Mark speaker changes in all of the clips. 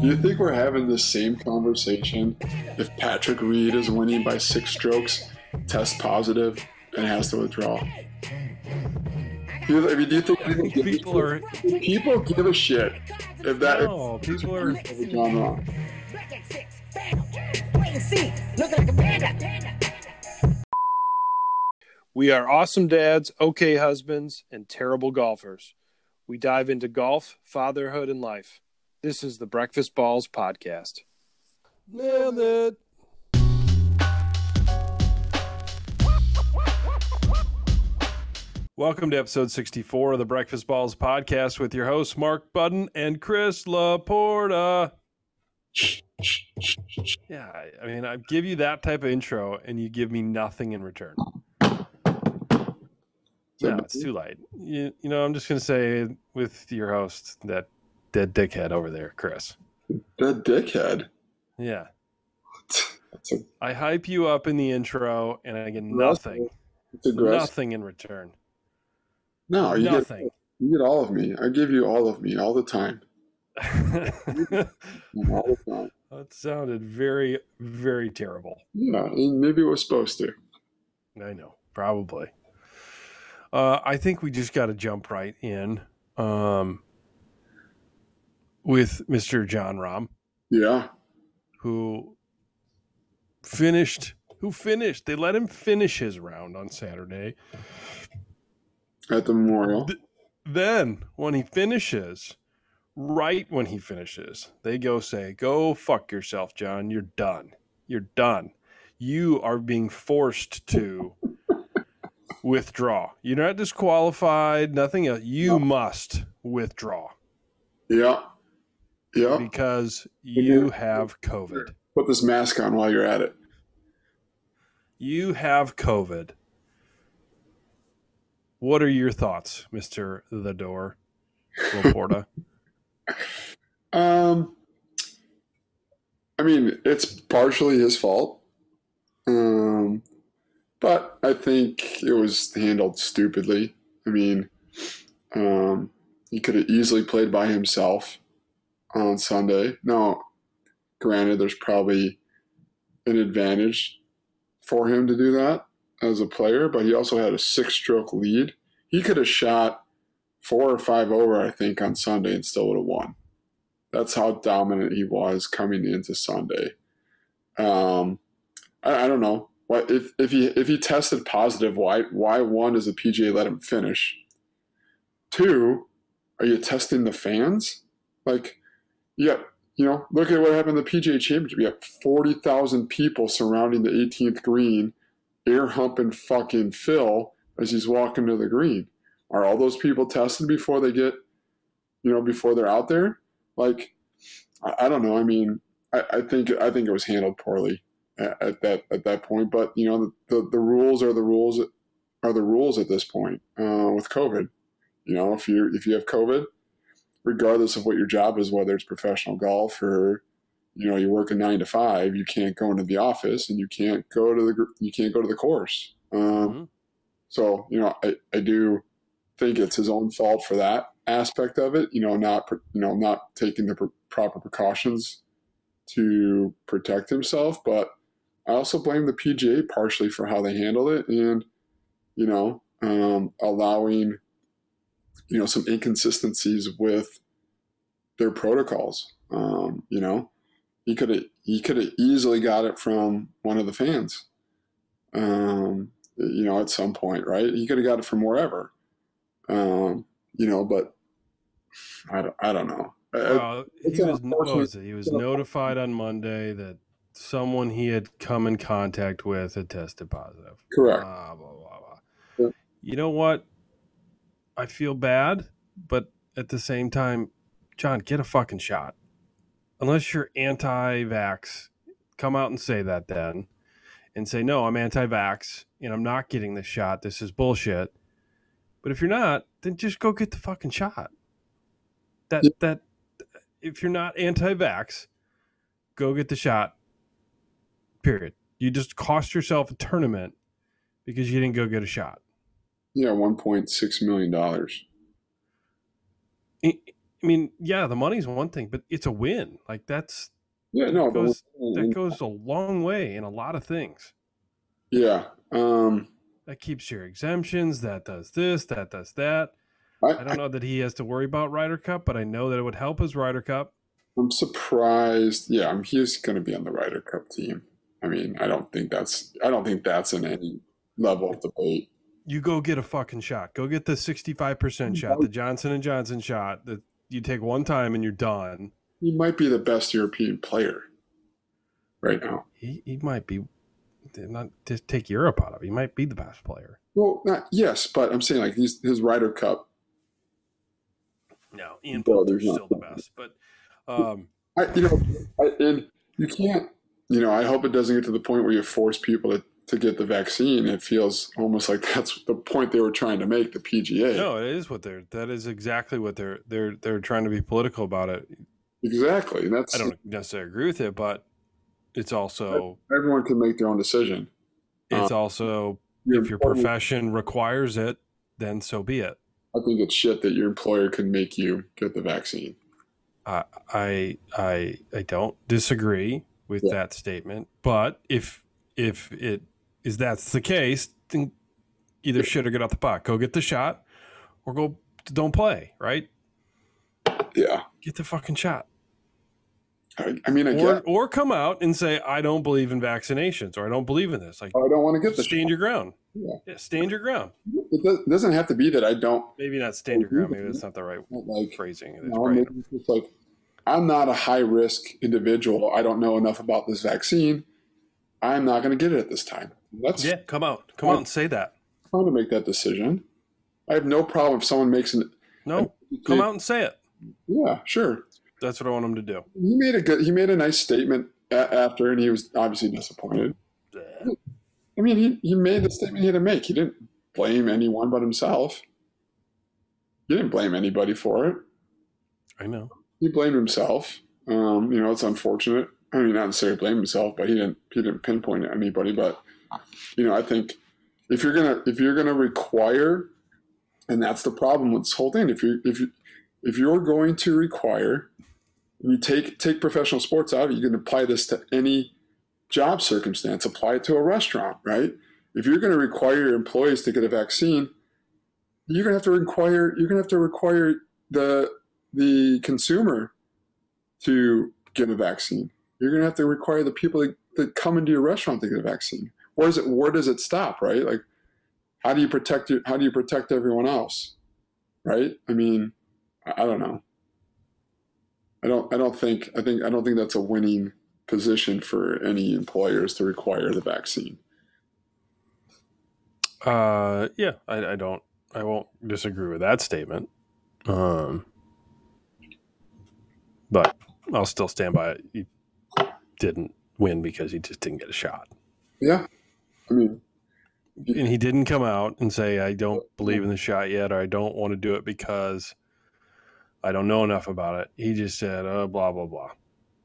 Speaker 1: Do you think we're having the same conversation if Patrick Reed is winning by six strokes, test positive, and has to withdraw? Do you, I mean, do you think people, give
Speaker 2: People
Speaker 1: a
Speaker 2: are
Speaker 1: shit? people give a shit if that
Speaker 2: no,
Speaker 1: if
Speaker 2: people are
Speaker 1: if Jon Rahm?
Speaker 3: Wait and see. Look like a panda.
Speaker 4: We are awesome dads, okay husbands, and terrible golfers. We dive into golf, fatherhood, and life. This is the Breakfast Balls Podcast.
Speaker 2: nailed it. Welcome to episode 64 of the Breakfast Balls podcast with your hosts Mark Budden and Chris Laporta. Yeah, I- I mean, I give you that type of intro and you give me nothing in return. No, it's too late. You, you know, I'm just going to say with your host, that dead dickhead over there, Chris.
Speaker 1: That dickhead.
Speaker 2: Yeah.
Speaker 1: A,
Speaker 2: I hype you up in the intro and I get nothing. Nothing in return.
Speaker 1: No, you get,
Speaker 2: Nothing.
Speaker 1: you get all of me. I give you all of me all the time.
Speaker 2: that
Speaker 1: All the time.
Speaker 2: sounded very, very terrible.
Speaker 1: Yeah, maybe it was supposed to.
Speaker 2: I know, probably. Uh, I think we just got to jump right in um, with Mr. Jon Rahm,
Speaker 1: Yeah.
Speaker 2: who finished. Who finished? They let him finish his round on Saturday.
Speaker 1: At the memorial.
Speaker 2: Then, when he finishes, right when he finishes, they go say, Go fuck yourself, Jon. You're done. You're done. You are being forced to withdraw. You're not disqualified, nothing else. You must withdraw
Speaker 1: Yeah. Yeah.
Speaker 2: because you have COVID.
Speaker 1: Put this mask on while you're at it.
Speaker 2: You have COVID. What are your thoughts, Mr. The Door Laporta?
Speaker 1: Um, I mean, it's partially his fault. Um, but I think it was handled stupidly. I mean, um, he could have easily played by himself on Sunday. Now, granted, there's probably an advantage for him to do that as a player, but he also had a six stroke lead. He could have shot four or five over, I think, on Sunday and still would have won. That's how dominant he was coming into Sunday. Um, I, I don't know. What if, if he if he tested positive? Why why one does the PGA let him finish? Two, are you testing the fans? Like, yeah, you know, look at what happened in the PGA Championship. You have forty thousand people surrounding the 18th green, air humping fucking Phil as he's walking to the green. Are all those people tested before they get, you know, before they're out there? Like, I, I don't know. I mean, I, I think I think it was handled poorly at, at that at that point. But you know, the, the, the rules are the rules are the rules at this point uh, with COVID. You know, if you if you have COVID, regardless of what your job is, whether it's professional golf or you know you work a nine to five, you can't go into the office and you can't go to the you can't go to the course. Um,
Speaker 2: Mhm.
Speaker 1: So you know, I, I do think it's his own fault for that aspect of it. You know, not you know not taking the pr- proper precautions to protect himself, but I also blame the PGA partially for how they handled it and you know um, allowing you know some inconsistencies with their protocols. Um, you know, he could have he could have easily got it from one of the fans. Um, you know, at some point, right? He could have got it from wherever. Um, you know, but I don't, I don't know. I- I-
Speaker 2: Well, he was, what was it? He was notified on Monday that someone he had come in contact with had tested positive.
Speaker 1: correct.
Speaker 2: Blah, blah, blah, blah.
Speaker 1: Yeah.
Speaker 2: You know what? I feel bad, but at the same time, Jon, get a fucking shot. Unless you're anti vax, come out and say that then. And say, no, I'm anti vax and I'm not getting this shot. This is bullshit. But if you're not, then just go get the fucking shot. That,
Speaker 1: Yeah.
Speaker 2: that, if you're not anti vax, go get the shot. Period. You just cost yourself a tournament because you didn't go get a shot.
Speaker 1: Yeah, one point six million dollars.
Speaker 2: I mean, yeah, the money's one thing, but it's a win. Like that's
Speaker 1: Yeah, no,
Speaker 2: that
Speaker 1: but
Speaker 2: goes, that goes a long way in a lot of things.
Speaker 1: yeah. Um,
Speaker 2: That keeps your exemptions. That does this. That does that.
Speaker 1: I,
Speaker 2: I don't know that he has to worry about Ryder Cup, but I know that it would help his Ryder Cup.
Speaker 1: I'm surprised. Yeah, I'm, he's going to be on the Ryder Cup team. I mean, I don't think that's. I don't think that's in any level of debate.
Speaker 2: You go get a fucking shot. Go get the sixty-five percent shot, the Johnson and Johnson shot that you take one time and you're done.
Speaker 1: He might be the best European player right now.
Speaker 2: He he might be not just take Europe out of. it. He might be the best player.
Speaker 1: Well, not yes, but I'm saying like he's, his Ryder Cup.
Speaker 2: No, Ian
Speaker 1: Well,
Speaker 2: Poulter's still the best, but um,
Speaker 1: I, you know, I, and you can't. You know, I hope it doesn't get to the point where you force people to, to get the vaccine. It feels almost like that's the point they were trying to make. The PGA.
Speaker 2: no, it is what they're. That is exactly what they're. They're they're trying to be political about it.
Speaker 1: Exactly. And that's
Speaker 2: I don't necessarily agree with it, but it's also
Speaker 1: everyone can make their own decision.
Speaker 2: it's
Speaker 1: Uh,
Speaker 2: also
Speaker 1: Your
Speaker 2: if your
Speaker 1: employer-
Speaker 2: profession requires it, then so be it.
Speaker 1: I think it's shit that your employer can make you get the vaccine.
Speaker 2: I I I I don't disagree with
Speaker 1: Yeah.
Speaker 2: that statement, but if if it is that's the case, then either shit or get out the pot. Go get the shot, or go don't play. Right?
Speaker 1: Yeah.
Speaker 2: Get the fucking shot,
Speaker 1: I, I mean, I
Speaker 2: or
Speaker 1: get.
Speaker 2: or come out and say I don't believe in vaccinations, or I don't believe in this. Like
Speaker 1: I don't want to get the.
Speaker 2: stand your ground.
Speaker 1: Yeah.
Speaker 2: stand your ground.
Speaker 1: It does- it doesn't have to be that I don't
Speaker 2: Maybe not stand your ground. Maybe that's not the right
Speaker 1: like.
Speaker 2: phrasing. It's
Speaker 1: know, maybe it's like I'm not a high risk individual. I don't know enough about this vaccine. I'm not going to get it at this time. That's
Speaker 2: yeah, come out, come out and say that.
Speaker 1: fine to make that decision. I have no problem if someone makes an.
Speaker 2: No, come out and say it.
Speaker 1: Yeah, sure.
Speaker 2: That's what I want him to do.
Speaker 1: He made a good. He made a nice statement a- after, and he was obviously disappointed. I mean, he, he made the statement he had to make. He didn't blame anyone but himself. He didn't blame anybody for it.
Speaker 2: I know.
Speaker 1: He blamed himself. Um, you know, it's unfortunate. I mean, not necessarily blame himself, but he didn't. He didn't pinpoint anybody. But you know, I think if you're gonna if you're gonna require, and that's the problem with this whole thing. If you if you if you're going to require, you take take professional sports out. of it. You can apply this to any job circumstance. Apply it to a restaurant, right? If you're going to require your employees to get a vaccine, you're going to have to require you're going to have to require the the consumer to get a vaccine. You're going to have to require the people that, that come into your restaurant to get a vaccine. Where does it where does it stop, right? Like how do you protect your, how do you protect everyone else? Right? I mean, I, I don't know. I don't I don't think I think I don't think that's a winning position for any employers to require the vaccine.
Speaker 2: Uh, yeah, I, I don't, I won't disagree with that statement. Um, but I'll still stand by it. He didn't win because he just didn't get a shot,
Speaker 1: Yeah. I mean,
Speaker 2: and he didn't come out and say I don't believe in the shot yet, or I don't want to do it because I don't know enough about it. He just said, uh, blah blah blah.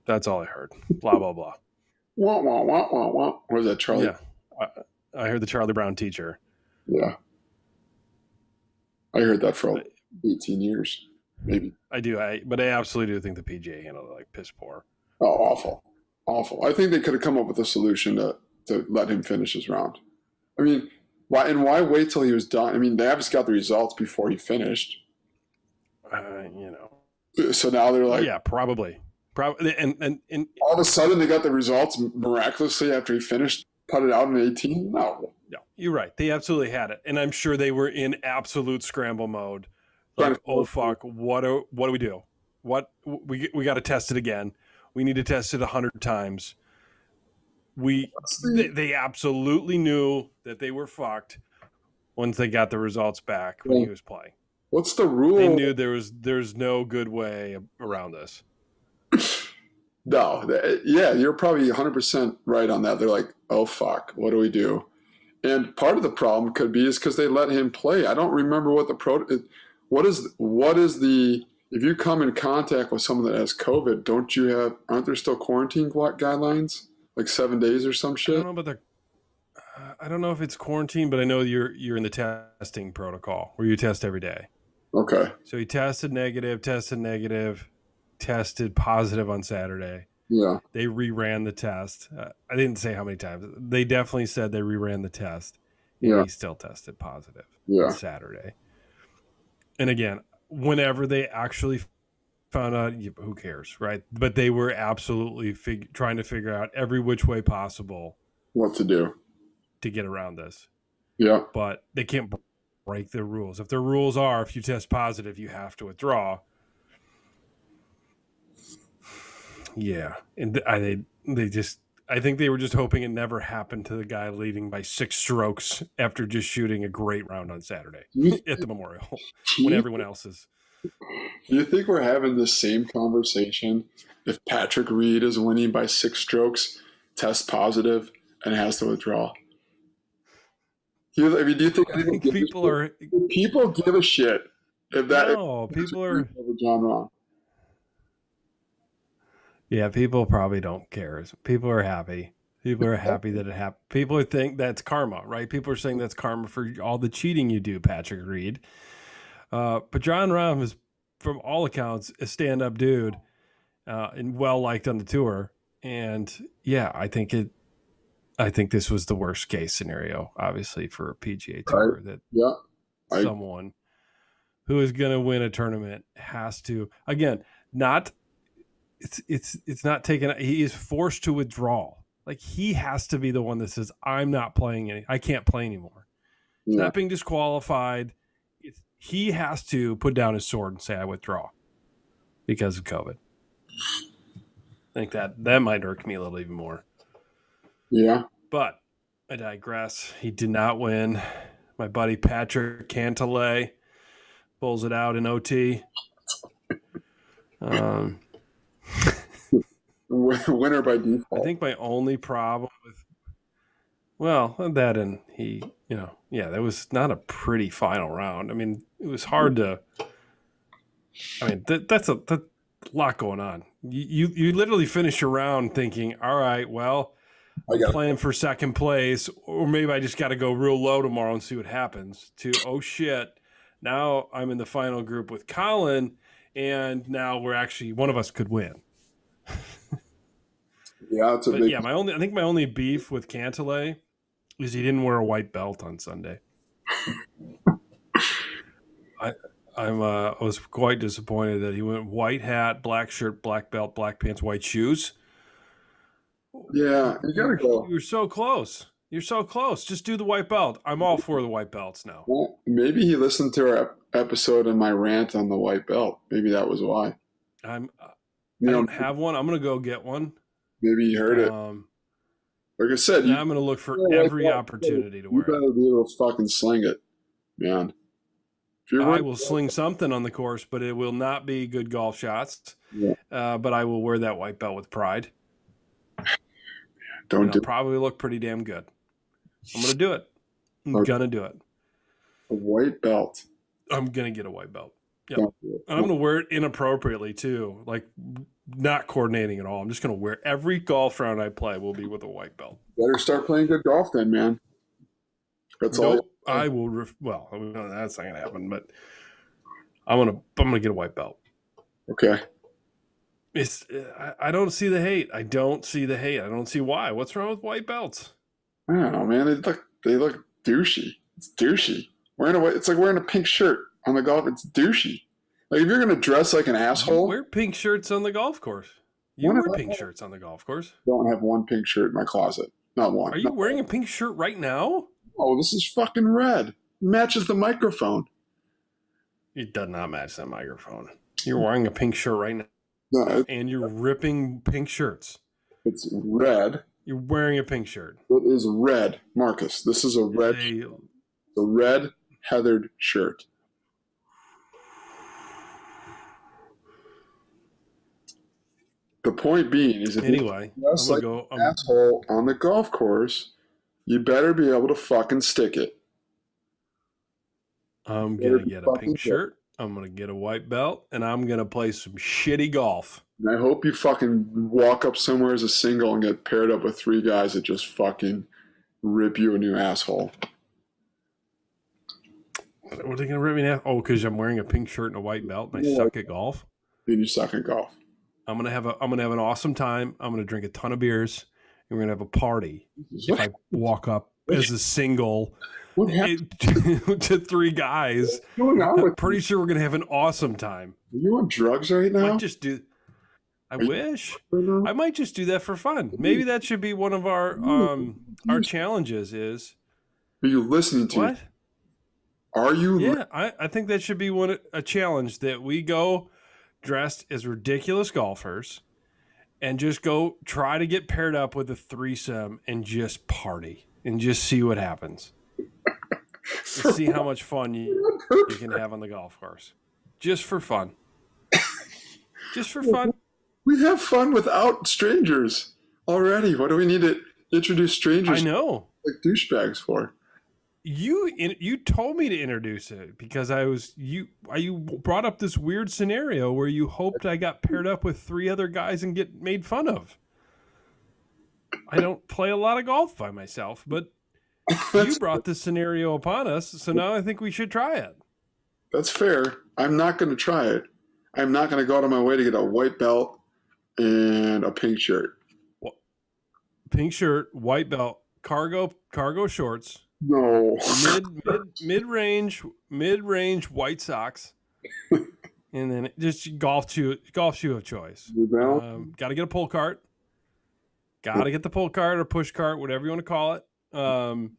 Speaker 2: That's all I heard. Blah blah blah.
Speaker 1: wah wah wah wah wah. What is that, Charlie?
Speaker 2: Yeah, I, I heard the Charlie Brown teacher.
Speaker 1: Yeah. I heard that for 18 years, maybe.
Speaker 2: I do, I but I absolutely do think the PGA handled it like piss poor.
Speaker 1: Oh, awful. Awful. I think they could have come up with a solution to, to let him finish his round. I mean, why and why wait till he was done? I mean, they obviously got the results before he finished.
Speaker 2: Uh, you know,
Speaker 1: So now they're like,
Speaker 2: yeah, probably, probably, and and and
Speaker 1: all of a sudden they got the results miraculously after he finished, put it out in 18? No.
Speaker 2: no, you're right. They absolutely had it, and I'm sure they were in absolute scramble mode. Like, oh fuck, what do what do we do? What we we got to test it again. We need to test it a hundred times. We they, they absolutely knew that they were fucked once they got the results back when he was playing.
Speaker 1: What's the rule?
Speaker 2: They knew there was there's no good way around this.
Speaker 1: No, th- yeah, you're probably 100% right on that. They're like, oh, fuck, what do we do? And part of the problem could be is because they let him play. I don't remember what the pro. What is what is the if you come in contact with someone that has COVID, don't you have? Aren't there still quarantine guidelines like seven days or some shit.
Speaker 2: I don't know about the. uh, I don't know if it's quarantine, but I know you're you're in the testing protocol where you test every day.
Speaker 1: Okay.
Speaker 2: So he tested negative, tested negative, tested positive on Saturday.
Speaker 1: Yeah.
Speaker 2: They reran the test. Uh, I didn't say how many times. They definitely said they reran the test. And
Speaker 1: Yeah.
Speaker 2: he still tested positive
Speaker 1: Yeah.
Speaker 2: on Saturday. And again, whenever they actually found out, who cares, right? But they were absolutely fig- trying to figure out every which way possible
Speaker 1: What to do?
Speaker 2: to get around this.
Speaker 1: Yeah.
Speaker 2: But they can't break their rules. If their rules are, if you test positive, you have to withdraw. Yeah, and I they they just I think they were just hoping it never happened to the guy leading by six strokes after just shooting a great round on Saturday at the Memorial when everyone else is.
Speaker 1: Do you think we're having the same conversation if Patrick Reed is winning by six strokes, tests positive, and has to withdraw? You, I mean, do you think
Speaker 2: think people are
Speaker 1: people give a shit if that
Speaker 2: no people are
Speaker 1: Jon Rahm?
Speaker 2: yeah people probably don't care. People are happy. People are happy that it happened. People think that's karma, right? People are saying that's karma for all the cheating you do, Patrick Reed. Uh, but Jon Rahm is, from all accounts, a stand-up dude uh, and well liked on the tour. And yeah, I think it. I think this was the worst case scenario, obviously, for a PGA Tour that
Speaker 1: Yeah. I-
Speaker 2: someone who is going to win a tournament has to again not it's it's it's not taken he is forced to withdraw like he has to be the one that says i'm not playing any i can't play anymore
Speaker 1: Yeah.
Speaker 2: not being disqualified he has to put down his sword and say i withdraw because of covid i think that that might irk me a little even more
Speaker 1: Yeah.
Speaker 2: but I digress. He did not win. My buddy Patrick Cantlay pulls it out in OT. Um,
Speaker 1: Winner by default.
Speaker 2: I think my only problem with, well, that and he, you know, yeah, that was not a pretty final round. I mean, it was hard to. I mean, that, that's a that, lot going on. You, you you literally finish your round thinking, all right, well,
Speaker 1: I got
Speaker 2: playing for second place, or maybe I just got to go real low tomorrow and see what happens. To oh shit, now I'm in the final group with Collin, and now we're actually one of us could win.
Speaker 1: yeah. It's a
Speaker 2: But
Speaker 1: big.
Speaker 2: yeah, my only I think my only beef with Cantlay is he didn't wear a white belt on Sunday. I I'm uh, I was quite disappointed that he went white hat, black shirt, black belt, black pants, white shoes.
Speaker 1: Yeah. You gotta go.
Speaker 2: You're so close. You're so close. Just do the white belt. I'm all for the white belts now.
Speaker 1: Well, maybe he listened to our episode and my rant on the white belt. Maybe that was why.
Speaker 2: I'm.
Speaker 1: You
Speaker 2: I don't have one. I'm gonna go get one.
Speaker 1: maybe he heard it.
Speaker 2: Um,
Speaker 1: Like I said, you,
Speaker 2: I'm gonna look for every
Speaker 1: belt.
Speaker 2: opportunity to
Speaker 1: you
Speaker 2: wear it.
Speaker 1: better be able to fucking sling it, man.
Speaker 2: I will sling something on the course, but it will not be good golf shots.
Speaker 1: Yeah.
Speaker 2: Uh, but I will wear that white belt with pride.
Speaker 1: don't do
Speaker 2: probably look pretty damn good. I'm gonna do it. I'm
Speaker 1: Okay.
Speaker 2: gonna do it.
Speaker 1: a white belt.
Speaker 2: I'm gonna get a white belt. Yep.
Speaker 1: Don't do it.
Speaker 2: And I'm gonna wear it inappropriately too, like not coordinating at all. I'm just gonna wear every golf round I play will be with a white belt.
Speaker 1: Better start playing good golf then, man. That's all.
Speaker 2: Nope, I will. Ref- well, that's not gonna happen. But I'm gonna. I'm gonna get a white belt.
Speaker 1: Okay.
Speaker 2: It's. I, I don't see the hate. I don't see the hate. I don't see why. What's wrong with white belts?
Speaker 1: I don't know, man. They look they look douchey. It's douchey. Wearing a white, it's like wearing a pink shirt on the golf. It's douchey. Like if you're gonna dress like an asshole,
Speaker 2: wear pink shirts on the golf course. You wear
Speaker 1: I-
Speaker 2: pink shirts on the golf course.
Speaker 1: don't have one pink shirt in my closet. Not one.
Speaker 2: Are you
Speaker 1: No.
Speaker 2: wearing a pink shirt right now?
Speaker 1: Oh, this is fucking red. Matches the microphone.
Speaker 2: It does not match that microphone. You're wearing a pink shirt right now,
Speaker 1: No,
Speaker 2: and you're ripping pink shirts.
Speaker 1: it's red.
Speaker 2: You're wearing a pink shirt.
Speaker 1: It is red, Marcus. This is a red,
Speaker 2: They-
Speaker 1: a red heathered shirt. The point being is, if you
Speaker 2: anyway, I'm
Speaker 1: dress like
Speaker 2: go.
Speaker 1: an asshole on the golf course, you better be able to fucking stick it.
Speaker 2: I'm gonna get a pink shirt. I'm gonna get a white belt, and I'm gonna play some shitty golf.
Speaker 1: And I hope you fucking walk up somewhere as a single and get paired up with three guys that just fucking rip you a new asshole.
Speaker 2: What are they gonna rip me now? Oh, because I'm wearing a pink shirt and a white belt and I
Speaker 1: Yeah.
Speaker 2: suck at golf.
Speaker 1: Then you suck at golf.
Speaker 2: I'm gonna have a I'm gonna have an awesome time. I'm gonna drink a ton of beers and we're gonna have a party. If I walk up as a single to, to three guys,
Speaker 1: What's going on
Speaker 2: I'm pretty sure we're gonna have an awesome time.
Speaker 1: Are you on drugs right now?
Speaker 2: I might just do. I
Speaker 1: you-
Speaker 2: wish? I might just do that for fun. Maybe that should be one of our um our challenges. Is
Speaker 1: Are you listening to?
Speaker 2: what?
Speaker 1: Are you? li-
Speaker 2: Yeah, I, I think that should be one a challenge that we go dressed as ridiculous golfers and just go try to get paired up with a threesome and just party and just see what happens. See how much fun you, you can have on the golf course. Just for fun. Just for fun.
Speaker 1: We have fun without strangers already. What do we need to introduce strangers?
Speaker 2: I know.
Speaker 1: like douchebags for?
Speaker 2: You in, you told me to introduce it because I was you you brought up this weird scenario where you hoped I got paired up with three other guys and get made fun of. I don't play a lot of golf by myself, but you brought this scenario upon us, so now I think we should try it.
Speaker 1: that's fair. I'm not going to try it. I'm not going to go out of my way to get a white belt and a pink shirt.
Speaker 2: Pink shirt, white belt, cargo cargo shorts,
Speaker 1: No.
Speaker 2: mid mid mid range mid range white socks, and then just golf shoe golf shoe of choice. Um, got to get a pull cart. Got to get the pull cart or push cart, whatever you want to call it. Um,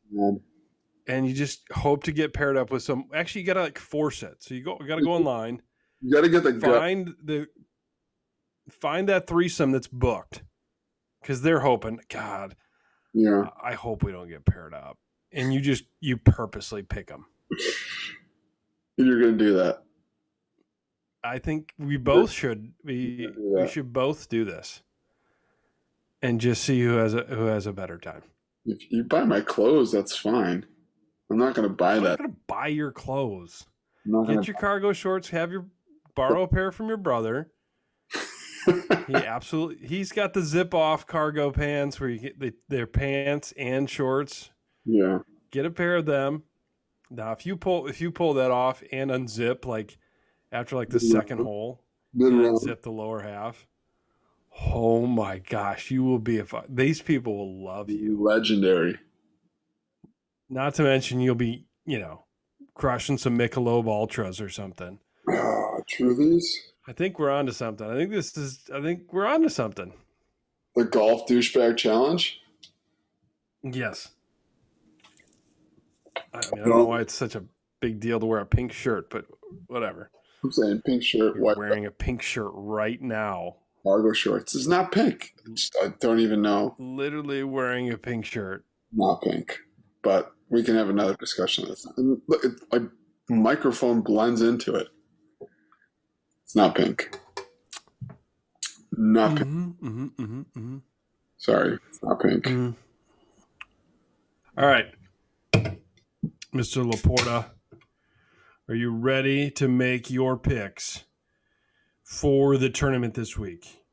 Speaker 2: and you just hope to get paired up with some. Actually, you got to like force it. So you go, got to go online,
Speaker 1: You got to get the gut.
Speaker 2: find the, find that threesome that's booked, because they're hoping. God,
Speaker 1: Yeah.
Speaker 2: I hope we don't get paired up. And you just you purposely pick them.
Speaker 1: You're going to do that.
Speaker 2: I think we both should. We we should both do this, and just see who has a who has a better time.
Speaker 1: If you buy my clothes, that's fine. I'm not going to buy
Speaker 2: I'm
Speaker 1: that.
Speaker 2: gonna buy your clothes. Get your cargo shorts. Have your borrow a pair from your brother. He absolutely. He's got the zip off cargo pants where you get the, their pants and shorts.
Speaker 1: Yeah.
Speaker 2: Get a pair of them. Now, if you pull if you pull that off and unzip like after like the
Speaker 1: Yeah.
Speaker 2: second hole,
Speaker 1: Mid
Speaker 2: and
Speaker 1: round.
Speaker 2: unzip the lower half. Oh my gosh, you will be a fu- these people will love you.
Speaker 1: Legendary.
Speaker 2: Not to mention you'll be, you know, crushing some Michelob Ultras or something.
Speaker 1: Ah, Trulies.
Speaker 2: I think we're on to something. I think this is. I think we're on to something.
Speaker 1: The golf douchebag challenge.
Speaker 2: Yes. I mean, I don't know why it's such a big deal to wear a pink shirt, but whatever.
Speaker 1: I'm saying pink shirt,
Speaker 2: You're wearing a pink shirt right now.
Speaker 1: cargo shorts. It's not pink. Just- I don't even know.
Speaker 2: Literally wearing a pink shirt.
Speaker 1: Not pink. But we can have another discussion. And look, a microphone blends into it. It's not pink. Not pink.
Speaker 2: Mm-hmm, mm-hmm, mm-hmm, mm-hmm.
Speaker 1: Sorry, it's not pink.
Speaker 2: Mhm. All right, Mr. Laporta, are you ready to make your picks for the tournament this week?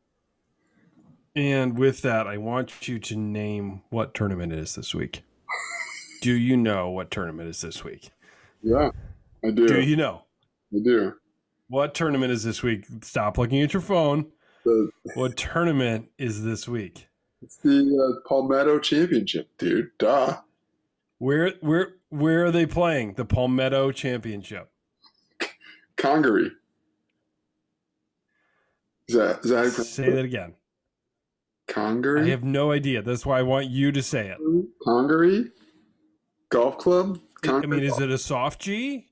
Speaker 2: And with that, I want you to name what tournament it is this week. Do you know what tournament is this week?
Speaker 1: Yeah, I do.
Speaker 2: Do you know
Speaker 1: I do.
Speaker 2: what tournament is this week? Stop looking at your phone.
Speaker 1: The,
Speaker 2: What tournament is this week?
Speaker 1: it's the uh, Palmetto Championship, dude. Duh.
Speaker 2: Where where where are they playing? The Palmetto Championship.
Speaker 1: Congaree. Is that is that
Speaker 2: Say that again. I
Speaker 1: Congaree?
Speaker 2: have no idea. That's why I want you to say it.
Speaker 1: Congaree? Golf club?
Speaker 2: I mean, is it a soft G?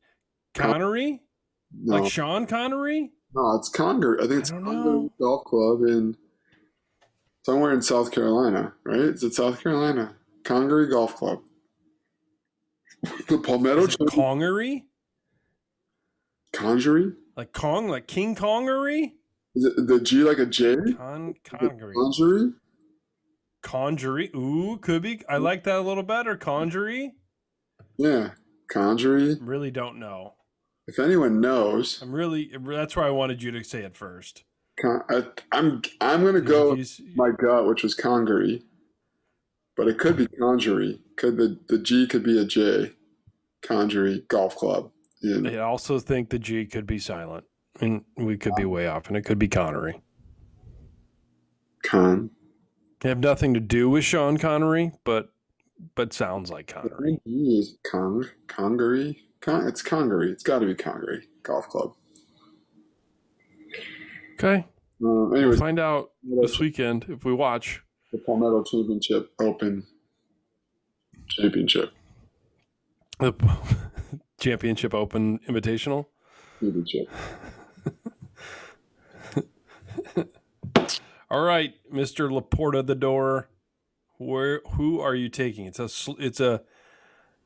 Speaker 2: Connery?
Speaker 1: no,
Speaker 2: Like Sean Connery?
Speaker 1: no, it's Congaree. I think it's
Speaker 2: I
Speaker 1: Congaree. Golf Club in somewhere in South Carolina, right? Is it South Carolina? Congaree Golf Club. The Palmetto
Speaker 2: Is it Congery?
Speaker 1: Congaree?
Speaker 2: Like Kong? Like King Congery?
Speaker 1: Is it the G like a J?
Speaker 2: Con Congery.
Speaker 1: Congaree?
Speaker 2: Conjury. Ooh, could be. I like that a little better. Conjury.
Speaker 1: Yeah, Congaree.
Speaker 2: Really don't know.
Speaker 1: If anyone knows,
Speaker 2: I'm really. That's why I wanted you to say it first.
Speaker 1: Con- I, I'm I'm gonna go
Speaker 2: you-
Speaker 1: my gut, which was Congaree, but it could be Congaree. Could the the G could be a J? Congaree Golf Club in
Speaker 2: I also think the G could be silent, and we could be way off, and it could be Connery.
Speaker 1: Con.
Speaker 2: They have nothing to do with Sean Connery, but but sounds like Connery.
Speaker 1: Is Con Congaree. Con, it's Congaree. It's got to be Congaree Golf Club.
Speaker 2: Okay,
Speaker 1: Um,
Speaker 2: we'll find out this weekend if we watch.
Speaker 1: The Palmetto Championship Open Championship
Speaker 2: the Championship Open Invitational.
Speaker 1: Championship.
Speaker 2: All right, Mister Laporta the door. Where who are you taking? It's a it's a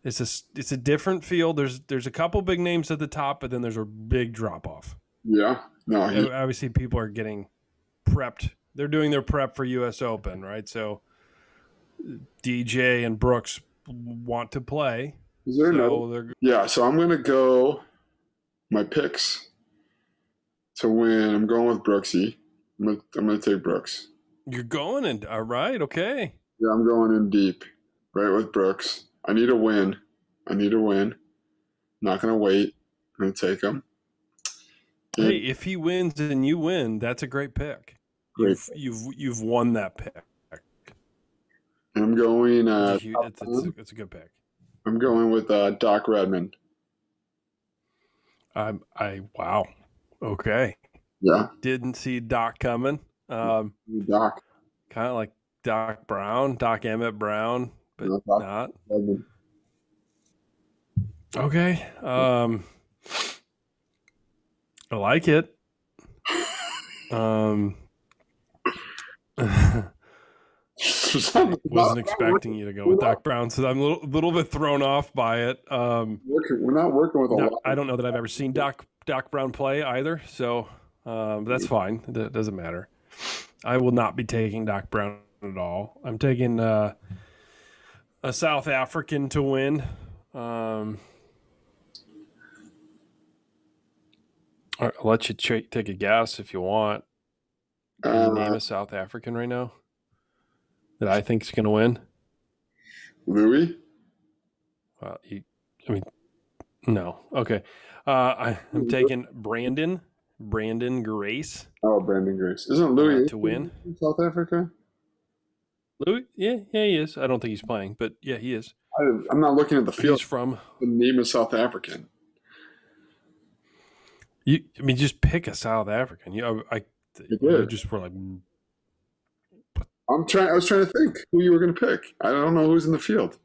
Speaker 2: it's a it's a different field. There's there's a couple big names at the top, but then there's a big drop off.
Speaker 1: Yeah. No, he,
Speaker 2: Obviously, people are getting prepped. They're doing their prep for U.S. Open, right? So DJ and Brooks want to play.
Speaker 1: is there?
Speaker 2: So
Speaker 1: Yeah, so I'm gonna go my picks to win. I'm going with Brooksy. I'm gonna, I'm gonna take Brooks.
Speaker 2: you're going and all right, okay.
Speaker 1: Yeah, I'm going in deep, right with Brooks. I need a win. I need a win. Not gonna wait. I'm gonna take him. And
Speaker 2: Hey, if he wins and you win, that's a great pick.
Speaker 1: Great
Speaker 2: You've, you've you've won that pick.
Speaker 1: I'm going.
Speaker 2: It's,
Speaker 1: Uh,
Speaker 2: a, huge, it's, it's, a, it's a good pick.
Speaker 1: I'm going with uh, Doc Redman.
Speaker 2: I I wow. Okay,
Speaker 1: Yeah,
Speaker 2: didn't see Doc coming. Um,
Speaker 1: Doc
Speaker 2: kind of like Doc Brown, Doc Emmett Brown, but
Speaker 1: No, Doc.
Speaker 2: not.
Speaker 1: Redman.
Speaker 2: Okay. Um, I like it. Um, wasn't expecting you to go with Doc Brown, so I'm a little, little bit thrown off by it. Um,
Speaker 1: we're not working with a
Speaker 2: no,
Speaker 1: lot.
Speaker 2: I don't know that I've ever seen Doc Doc Brown play either, so um, that's fine. It doesn't matter. I will not be taking Doc Brown at all. I'm taking uh, a South African to win. Um, I'll let you tra- take a guess if you want. Can you name
Speaker 1: Uh,
Speaker 2: a South African right now that I think is going to win?
Speaker 1: Louis.
Speaker 2: Well, you, I mean, no. Okay. Uh, I, I'm taking Branden, Branden Grace.
Speaker 1: Oh, Branden Grace. Isn't Louis
Speaker 2: Uh, to win?
Speaker 1: in South Africa?
Speaker 2: Louis, yeah, yeah, he is. I don't think he's playing, but yeah, he is.
Speaker 1: I, I'm not looking at the field.
Speaker 2: He's from.
Speaker 1: The name is South African.
Speaker 2: You, I mean, just pick a South African. You, I, I
Speaker 1: You
Speaker 2: you
Speaker 1: did.
Speaker 2: just were like,
Speaker 1: I'm trying. I was trying to think who you were going to pick. I don't know who's in the field.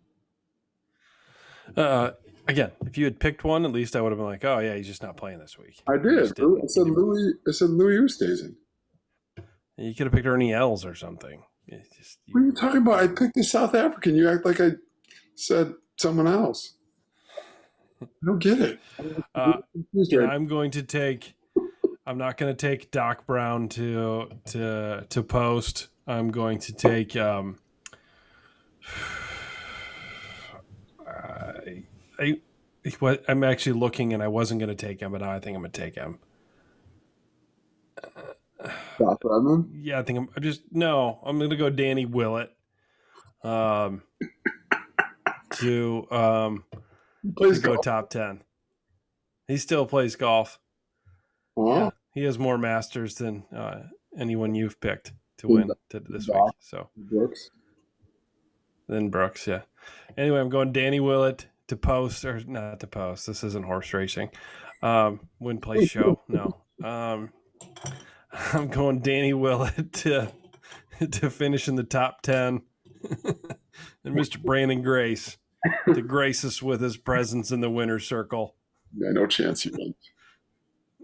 Speaker 2: uh, again, if you had picked one, at least I would have been like, oh yeah, he's just not playing this week.
Speaker 1: I did. I said Louis. I said Louis Oosthuizen.
Speaker 2: You could have picked Ernie Els or something. Just,
Speaker 1: What are you talking about? I picked a South African. You act like I said someone else. I don't get it. I'm
Speaker 2: Uh,
Speaker 1: confused right
Speaker 2: I'm going to take. I'm not going to take Doc Brown to to to post. I'm going to take. Um, I, I, I'm actually looking, and I wasn't going to take him, but now I think I'm going to take him.
Speaker 1: Doc.
Speaker 2: Yeah, I think I'm, I'm just no. I'm going to go Danny Willett. Um, to um
Speaker 1: plays
Speaker 2: to go
Speaker 1: golf.
Speaker 2: top ten. He still plays golf.
Speaker 1: Huh?
Speaker 2: He has more masters than uh, anyone you've picked to win to this week. So
Speaker 1: Brooks.
Speaker 2: then Brooks, yeah. Anyway, I'm going Danny Willett to post or not to post. This isn't horse racing. Um, win place show. No. Um, I'm going Danny Willett to to finish in the top ten, and Mr. Branden Grace to grace us with his presence in the winner's circle.
Speaker 1: Yeah, no chance he wins.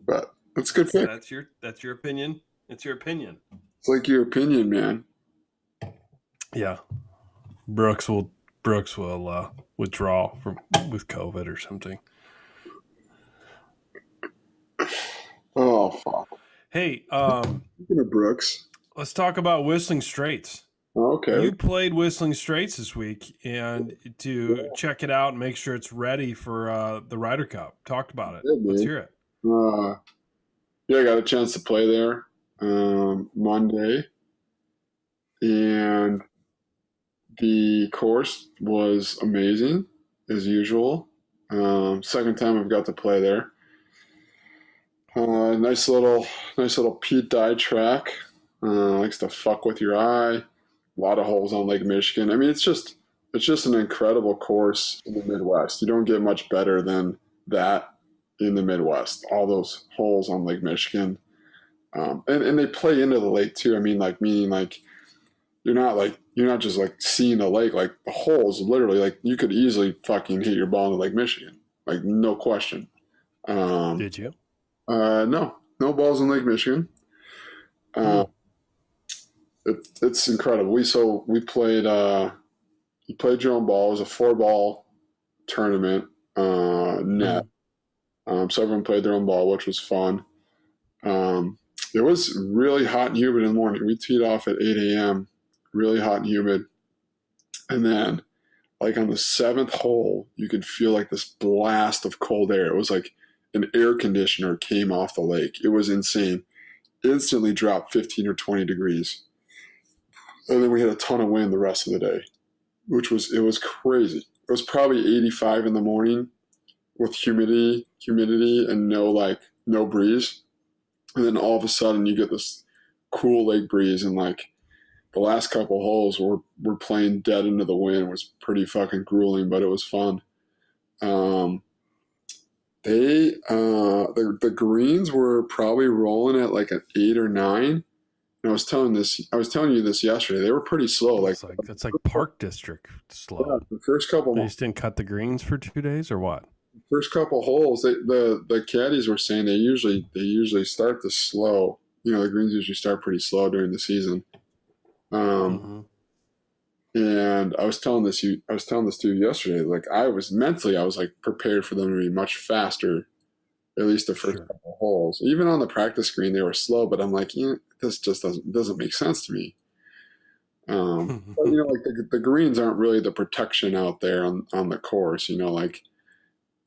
Speaker 1: But that's a good pick.
Speaker 2: That's your that's your opinion. It's your opinion.
Speaker 1: It's like your opinion, man.
Speaker 2: Yeah, Brooks will Brooks will uh, withdraw from with COVID or something.
Speaker 1: Oh fuck.
Speaker 2: Hey, um,
Speaker 1: Speaking of Brooks.
Speaker 2: let's talk about Whistling Straits.
Speaker 1: Okay.
Speaker 2: You played Whistling Straits this week, and to check it out and make sure it's ready for uh, the Ryder Cup. Talked about it.
Speaker 1: Yeah,
Speaker 2: Let's hear it.
Speaker 1: Uh, yeah, I got a chance to play there um, Monday, and the course was amazing as usual. Um, second time I've got to play there. Uh, nice little, nice little Pete Dye track. Uh, likes to fuck with your eye. A lot of holes on Lake Michigan. I mean, it's just, it's just an incredible course in the Midwest. You don't get much better than that in the Midwest. All those holes on Lake Michigan, um, and and they play into the lake too. I mean, like meaning like you're not like you're not just like seeing the lake. Like the holes, literally, like you could easily fucking hit your ball into Lake Michigan, like no question. Um,
Speaker 2: Did you?
Speaker 1: uh, no, no balls in Lake Michigan. Uh, it, it's incredible. We so we played. Uh, we played your own Ball. It was a four ball tournament uh, net. Um, so everyone played their own ball, which was fun. Um, it was really hot and humid in the morning. We teed off at 8 a.m. Really hot and humid, and then like on the seventh hole, you could feel like this blast of cold air. It was like an air conditioner came off the lake. It was insane. Instantly dropped 15 or 20 degrees. And then we had a ton of wind the rest of the day, which was, it was crazy. It was probably 85 in the morning with humidity, humidity and no like, no breeze. And then all of a sudden you get this cool lake breeze and like the last couple holes were, were playing dead into the wind. It was pretty fucking grueling, but it was fun. Um, they uh the, the greens were probably rolling at like an eight or nine and i was telling this i was telling you this yesterday they were pretty slow like,
Speaker 2: It's like that's like Park District slow.
Speaker 1: the first couple
Speaker 2: They just didn't cut the greens for two days or what?
Speaker 1: First couple holes they, the the caddies were saying they usually they usually start the slow you know the greens usually start pretty slow during the season um
Speaker 2: Mhm.
Speaker 1: And I was telling this you I was telling this to you yesterday. Like I was mentally, I was like prepared for them to be much faster, at least the first
Speaker 2: Sure.
Speaker 1: couple holes. Even on the practice screen, they were slow. But I'm like, yeah, this just doesn't doesn't make sense to me. Um, but, you know, like the, the greens aren't really the protection out there on on the course. You know, like,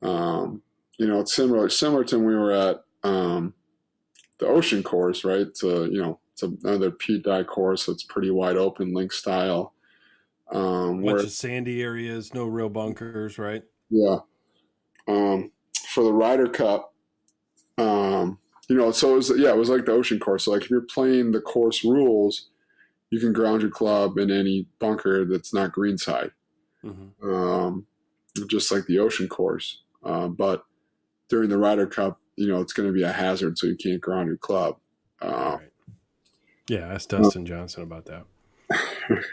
Speaker 1: um, you know, it's similar similar to when we were at um, the ocean course, right? So you know, it's another Pete Dye course. It's pretty wide open, link style. Um, where
Speaker 2: bunch of sandy areas, no real bunkers, right?
Speaker 1: yeah. Um, for the Ryder Cup, um, you know, so it was, yeah, it was like the ocean course. So like if you're playing the course rules, you can ground your club in any bunker that's not greenside,
Speaker 2: hmm
Speaker 1: um, just like the ocean course. Uh, but during the Ryder Cup, you know, it's going to be a hazard, so you can't ground your club. Uh,
Speaker 2: Right. Yeah, ask Dustin Johnson about that.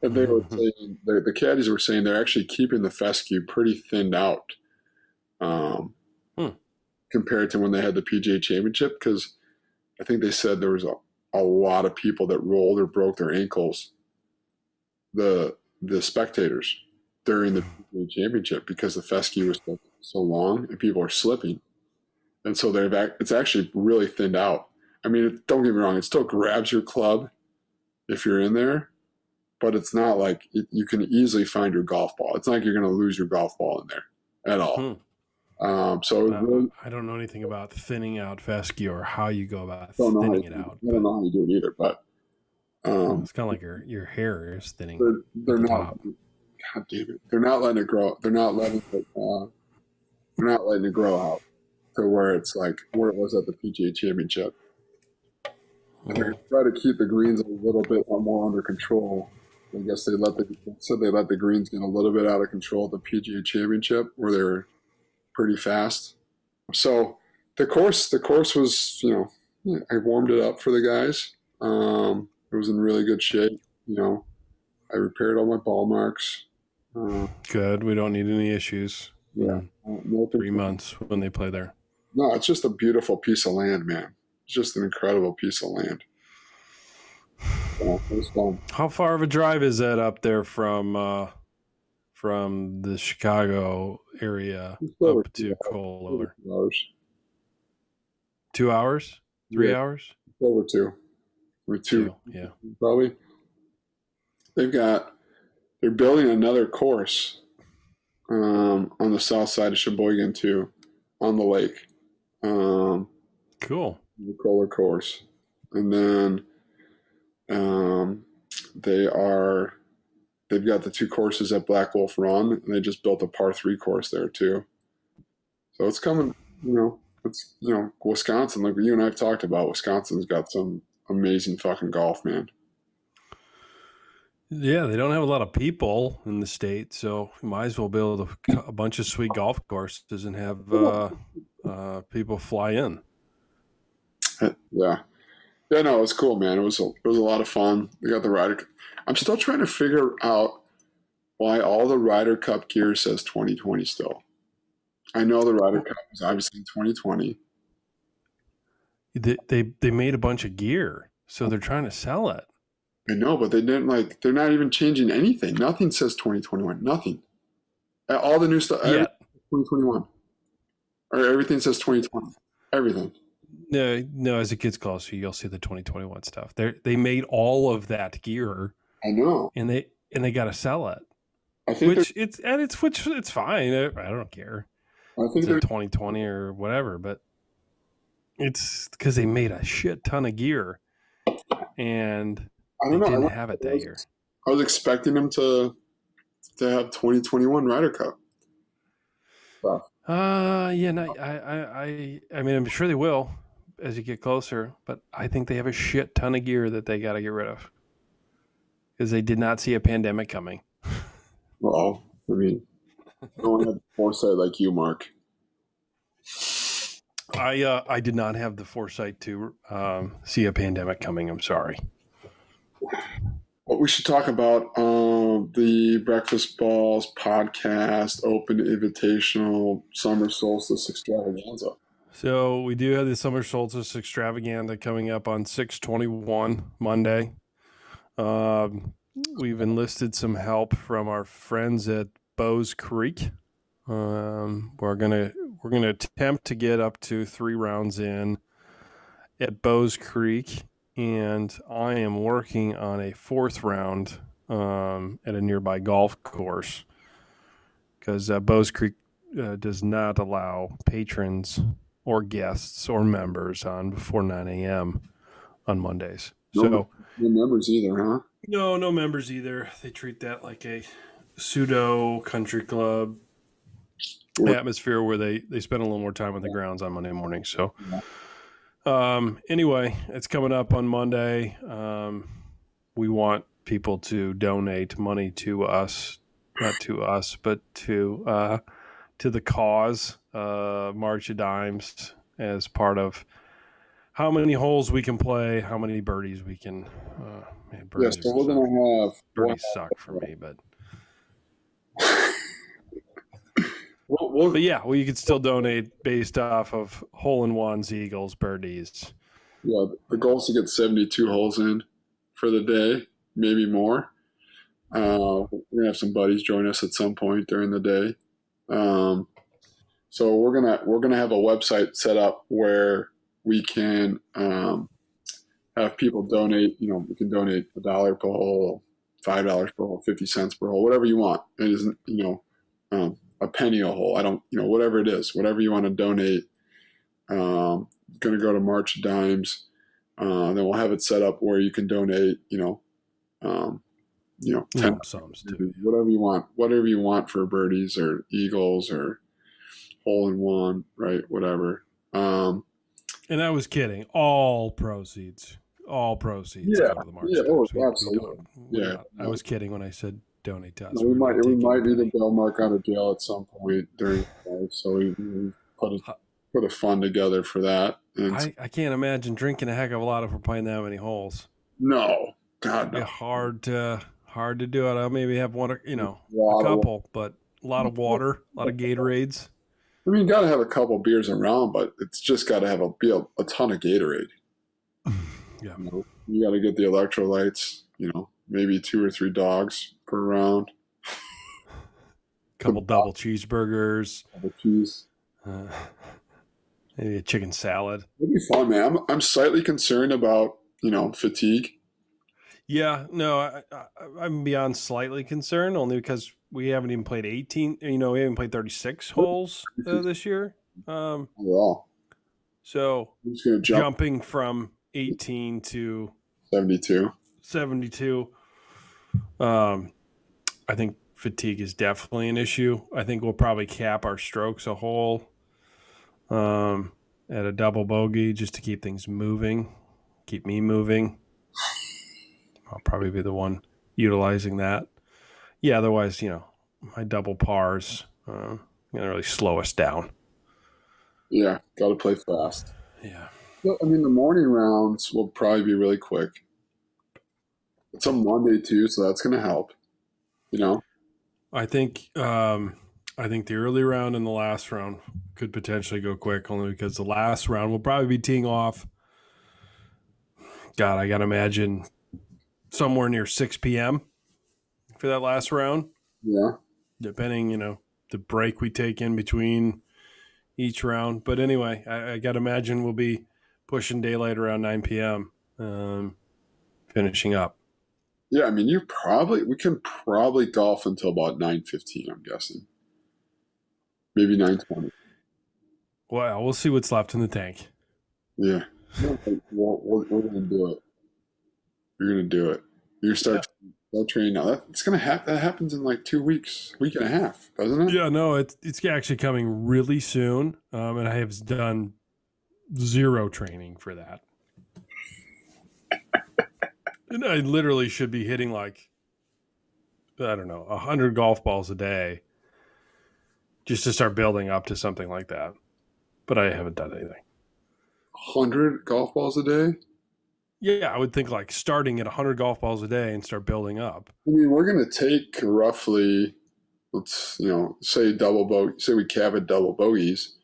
Speaker 1: And they were saying the, the caddies were saying they're actually keeping the fescue pretty thinned out, um,
Speaker 2: Hmm.
Speaker 1: compared to when they had the PGA Championship. Because I think they said there was a, a lot of people that rolled or broke their ankles. The the spectators during the PGA Championship because the fescue was so, so long and people are slipping, and so they're back. It's actually really thinned out. I mean, don't get me wrong; it still grabs your club if you're in there, but it's not like it, you can easily find your golf ball. It's not like you're going to lose your golf ball in there at all.
Speaker 2: Hmm.
Speaker 1: Um, so
Speaker 2: Uh,
Speaker 1: really,
Speaker 2: I don't know anything about thinning out fescue or how you go about
Speaker 1: don't know how
Speaker 2: thinning it out.
Speaker 1: I don't know how you do it either, but
Speaker 2: but
Speaker 1: um,
Speaker 2: it's kind of like your your hair is thinning.
Speaker 1: they're, they're
Speaker 2: the
Speaker 1: not.
Speaker 2: top.
Speaker 1: God damn it! They're not letting it grow. They're not letting it. Uh, they're not letting it grow out to where it's like where it was at the PGA Championship. And they're try to keep the greens a little bit more under control. I guess they let the said they let the greens get a little bit out of control at the PGA Championship where they were pretty fast. So the course the course was you know I warmed it up for the guys. Um, it was in really good shape. You know, I repaired all my ball marks. Uh,
Speaker 2: Good. We don't need any issues.
Speaker 1: yeah, no
Speaker 2: Three months when they play there.
Speaker 1: No, it's just a beautiful piece of land, man. It's just an incredible piece of land. So, it was fun.
Speaker 2: How far of a drive is that up there from uh, from the Chicago area up to
Speaker 1: two
Speaker 2: Kohler?
Speaker 1: hours.
Speaker 2: Two hours? Three
Speaker 1: Yeah,
Speaker 2: hours?
Speaker 1: Over two. Or two,
Speaker 2: Yeah.
Speaker 1: probably. They've got, they're building another course um, on the south side of Sheboygan, too, on the lake. Um,
Speaker 2: Cool.
Speaker 1: the Kohler course. And then um, they are they've got the two courses at Black Wolf Run, and they just built a par three course there too. So it's coming. You know, it's you know Wisconsin. Like you and I've talked about, Wisconsin's got some amazing fucking golf, man.
Speaker 2: Yeah, they don't have a lot of people in the state, so you might as well build a, a bunch of sweet golf courses and have uh, uh, people fly in.
Speaker 1: Yeah, yeah. No, it was cool, man. It was a, it was a lot of fun. We got the Ryder. I'm still trying to figure out why all the Ryder Cup gear says 2020 still. I know the Ryder Cup was obviously in 2020.
Speaker 2: They, they they made a bunch of gear, so they're trying to sell it.
Speaker 1: I know, but they didn't like. They're not even changing anything. Nothing says 2021. Nothing. All the new stuff.
Speaker 2: Yeah,
Speaker 1: 2021. Or everything says 2020. Everything.
Speaker 2: no, no. As it gets closer, you'll see the 2021 stuff. They they made all of that gear,
Speaker 1: I know.
Speaker 2: and they and they got to sell it.
Speaker 1: I think.
Speaker 2: Which it's and it's which it's fine. I, I don't care.
Speaker 1: I think.
Speaker 2: It's
Speaker 1: They're,
Speaker 2: 2020 or whatever, but it's because they made a shit ton of gear, and
Speaker 1: I don't know.
Speaker 2: Didn't
Speaker 1: don't-
Speaker 2: have it
Speaker 1: I
Speaker 2: that
Speaker 1: was-
Speaker 2: year.
Speaker 1: I was expecting them to to have 2021 Ryder Cup.
Speaker 2: Uh, yeah, no, I, I, I, I mean, I'm sure they will as you get closer, but I think they have a shit ton of gear that they got to get rid of because they did not see a pandemic coming.
Speaker 1: Well, I mean, no one had foresight like you, Mark.
Speaker 2: I, uh, I did not have the foresight to um, see a pandemic coming. I'm sorry.
Speaker 1: What we should talk about um, the Breakfast Balls podcast, Open Invitational Summer Solstice Extravaganza.
Speaker 2: So we do have the summer solstice extravaganza coming up on 621 Monday. Um, we've enlisted some help from our friends at Bowes Creek. Um, we're gonna we're gonna attempt to get up to three rounds in at Bowes Creek, and I am working on a fourth round um, at a nearby golf course because uh, Bowes Creek uh, does not allow patrons or guests or members on before 9 a.m. on Mondays. So
Speaker 1: No members either, huh?
Speaker 2: no, no members either. They treat that like a pseudo country club
Speaker 1: Yeah.
Speaker 2: atmosphere where they they spend a little more time on the grounds on Monday morning. So, um, anyway, it's coming up on Monday. Um, we want people to donate money to us, not to us, but to uh, to the cause, uh, March of Dimes, as part of how many holes we can play, how many birdies we can. Uh, man,
Speaker 1: Yeah, so we're
Speaker 2: suck.
Speaker 1: gonna have
Speaker 2: birdies suck for me, but
Speaker 1: we'll, we'll,
Speaker 2: but yeah, well, you could still donate based off of hole in ones, eagles, birdies.
Speaker 1: yeah. The goal is to get seventy-two holes in for the day, maybe more. Uh, we're gonna have some buddies join us at some point during the day. Um, so we're gonna we're gonna have a website set up where we can um, have people donate. You know, we can donate a dollar per hole, five dollars per hole, fifty cents per hole, whatever you want. It isn't you know um, a penny a hole. I don't you know whatever it is, whatever you want to donate. Um, going to go to March Dimes. Uh, then we'll have it set up where you can donate. You know, um, you know, ten
Speaker 2: sums
Speaker 1: whatever you want, whatever you want for birdies or eagles or hole in one, right? Whatever. Um,
Speaker 2: And I was kidding. All proceeds, all proceeds.
Speaker 1: Yeah,
Speaker 2: the
Speaker 1: yeah, oh, absolutely. Yeah.
Speaker 2: I was kidding when I said donate to us.
Speaker 1: we
Speaker 2: We're
Speaker 1: might we might need
Speaker 2: money.
Speaker 1: bail Mark out of jail at some point during the day, so we, we put a put a fund together for that. And
Speaker 2: I, I can't imagine drinking a heck of a lot if we're playing that many holes.
Speaker 1: no, God no.
Speaker 2: hard to hard to do it. I'll maybe have one, you know,
Speaker 1: Lot
Speaker 2: a couple, but a lot of water, a lot of Gatorades.
Speaker 1: I mean, you got to have a couple beers around, but it's just got to have a be a, a ton of Gatorade.
Speaker 2: Yeah.
Speaker 1: You, know? you got to get the electrolytes. You know, maybe two or three dogs per round.
Speaker 2: couple double cheeseburgers,
Speaker 1: Couple cheese.
Speaker 2: uh, maybe a chicken salad.
Speaker 1: It'd be fun, man. I'm, I'm slightly concerned about you know fatigue.
Speaker 2: Yeah, no, I, I, I'm beyond slightly concerned only because we haven't even played 18. You know, we haven't played 36 holes uh, this year. Um,
Speaker 1: Overall,
Speaker 2: so
Speaker 1: I'm just jump
Speaker 2: jumping from 18 to
Speaker 1: 72.
Speaker 2: 72. Um, I think fatigue is definitely an issue. I think we'll probably cap our strokes a hole um, at a double bogey just to keep things moving, keep me moving. I'll probably be the one utilizing that. Yeah, otherwise, you know, my double pars uh, gonna really slow us down.
Speaker 1: Yeah, got to play fast.
Speaker 2: Yeah.
Speaker 1: Well, I mean, the morning rounds will probably be really quick. It's a Monday too, so that's going to help. You know,
Speaker 2: I think um, I think the early round and the last round could potentially go quick, only because the last round will probably be teeing off. God, I gotta imagine somewhere near six p.m. for that last round,
Speaker 1: yeah,
Speaker 2: depending, you know, the break we take in between each round. But anyway, I, I gotta imagine we'll be pushing daylight around nine p.m. Um, finishing up.
Speaker 1: Yeah. I mean, you probably we can probably golf until about nine fifteen. I'm guessing, maybe nine twenty.
Speaker 2: Well, we'll see what's left in the tank.
Speaker 1: Yeah, we're, we're, to do it. You're going to do it. You're start start training now. That, it's going to happen. That happens in like two weeks, week and a half, doesn't it?
Speaker 2: Yeah, no, it's it's actually coming really soon, um, and I have done zero training for that. And I literally should be hitting like I don't know a hundred golf balls a day, just to start building up to something like that. But I haven't done anything.
Speaker 1: Hundred golf balls a day.
Speaker 2: Yeah, I would think like starting at hundred golf balls a day and start building up.
Speaker 1: I mean, we're going to take roughly, let's you know, say double bogey. Say we cap it double bogeys.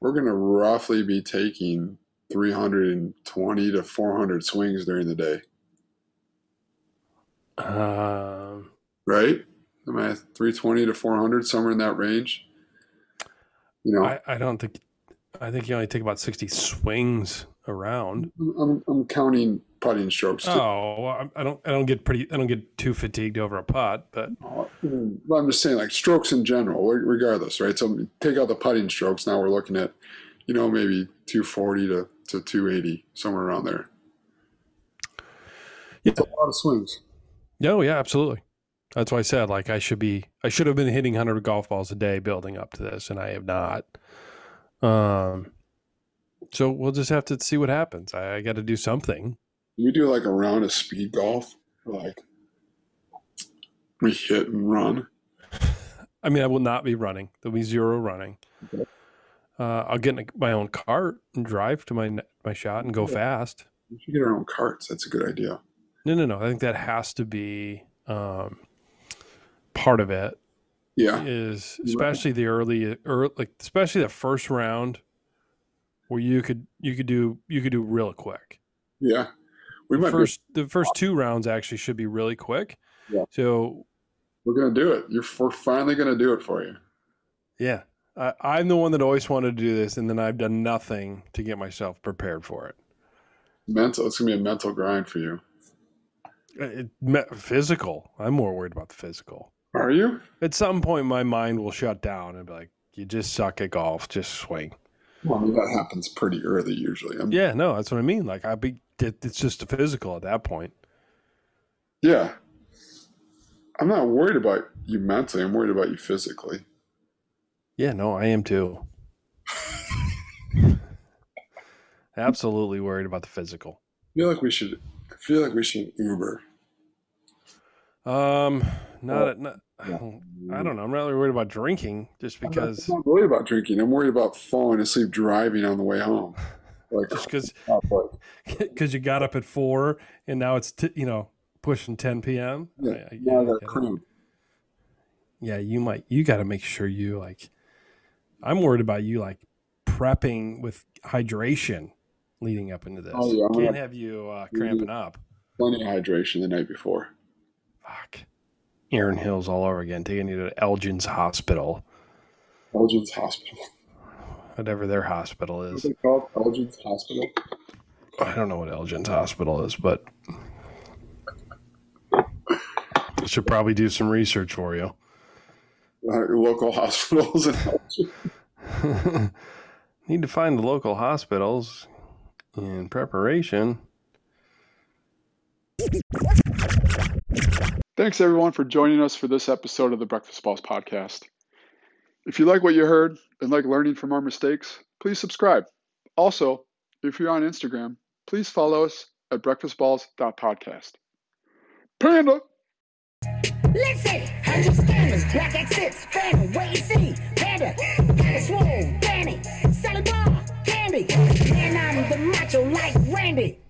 Speaker 1: We're going to roughly be taking 320 to 400 swings during the day,
Speaker 2: Um,
Speaker 1: right? Am I 320 to 400 somewhere in that range? You know,
Speaker 2: I, I don't think. I think you only take about sixty swings around.
Speaker 1: I'm, I'm counting putting strokes. Too.
Speaker 2: Oh, well, I- I don't. I don't get pretty. I don't get too fatigued over a putt, but
Speaker 1: I'm just saying, like strokes in general, regardless, right? So take out the putting strokes. Now we're looking at, you know, maybe 240 to, to 280, somewhere around there.
Speaker 2: Yeah.
Speaker 1: It's a lot of swings.
Speaker 2: No, yeah, absolutely. That's why I said like I should be. I should have been hitting hundred golf balls a day building up to this, and I have not. Um, so we'll just have to see what happens. I, I got to do something.
Speaker 1: We do like a round of speed golf, like we hit and run.
Speaker 2: I mean, I will not be running. There'll be zero running.
Speaker 1: Okay.
Speaker 2: Uh, I'll get in my own cart and drive to my my shot and go
Speaker 1: Yeah.
Speaker 2: fast.
Speaker 1: We should get our own carts. That's a good idea.
Speaker 2: No, no, no. I think that has to be um, part of it.
Speaker 1: Yeah.
Speaker 2: Is
Speaker 1: Right.
Speaker 2: especially the early, or like especially the first round, where you could you could do you could do real quick.
Speaker 1: Yeah. We
Speaker 2: The
Speaker 1: might
Speaker 2: first the first two rounds actually should be really quick.
Speaker 1: Yeah.
Speaker 2: So
Speaker 1: we're going to do it. You're, we're finally going to do it for you.
Speaker 2: yeah, I, I'm the one that always wanted to do this, and then I've done nothing to get myself prepared for it.
Speaker 1: Mental. It's going to be a mental grind for you.
Speaker 2: Uh, it me- physical. I'm more worried about the physical.
Speaker 1: Are you?
Speaker 2: At some point, my mind will shut down and be like, "You just suck at golf. Just swing."
Speaker 1: Well, that happens pretty early usually. I'm,
Speaker 2: Yeah, no, that's what I mean. Like, I be it, it's just a physical at that point.
Speaker 1: Yeah. I'm not worried about you mentally. I'm worried about you physically.
Speaker 2: Yeah, no, I am too. Absolutely worried about the physical.
Speaker 1: I feel like we should. I feel like we should Uber.
Speaker 2: Um, not, not
Speaker 1: Yeah.
Speaker 2: I don't know. I'm not really worried about drinking just because
Speaker 1: I'm not worried about drinking. I'm worried about falling asleep driving on the way home. Like,
Speaker 2: just because
Speaker 1: oh,
Speaker 2: because you got up at four and now it's t- you know pushing 10 p.m.
Speaker 1: yeah,
Speaker 2: I- I-
Speaker 1: now I
Speaker 2: I
Speaker 1: got
Speaker 2: get it.
Speaker 1: cramp.
Speaker 2: yeah, you might you got to make sure you like. I'm worried about you like prepping with hydration leading up into this.
Speaker 1: Oh, yeah, I'm
Speaker 2: Can't
Speaker 1: gonna-
Speaker 2: have you uh, cramping up.
Speaker 1: Plenty of hydration the night before.
Speaker 2: Fuck. Erin Hills all over again, taking you to Elgin's Hospital,
Speaker 1: Elgin's Hospital.
Speaker 2: whatever their hospital
Speaker 1: What's
Speaker 2: is.
Speaker 1: it called? Elgin's Hospital.
Speaker 2: I don't know what Elgin's Hospital is, but I should probably do some research for you.
Speaker 1: Uh, local hospitals in Elgin.
Speaker 2: Need to find the local hospitals in preparation.
Speaker 1: Thanks Thanks everyone for joining us for this episode of the Breakfast Balls podcast. If you like what you heard and like learning from our mistakes, please subscribe. Also, if you're on Instagram, please follow us at breakfastballs.podcast. Panda!
Speaker 3: Listen, hundred scammers, black exits, phantom, wait and see, panda, got a swole, Danny, solid bar, candy, man, I'm like Randy.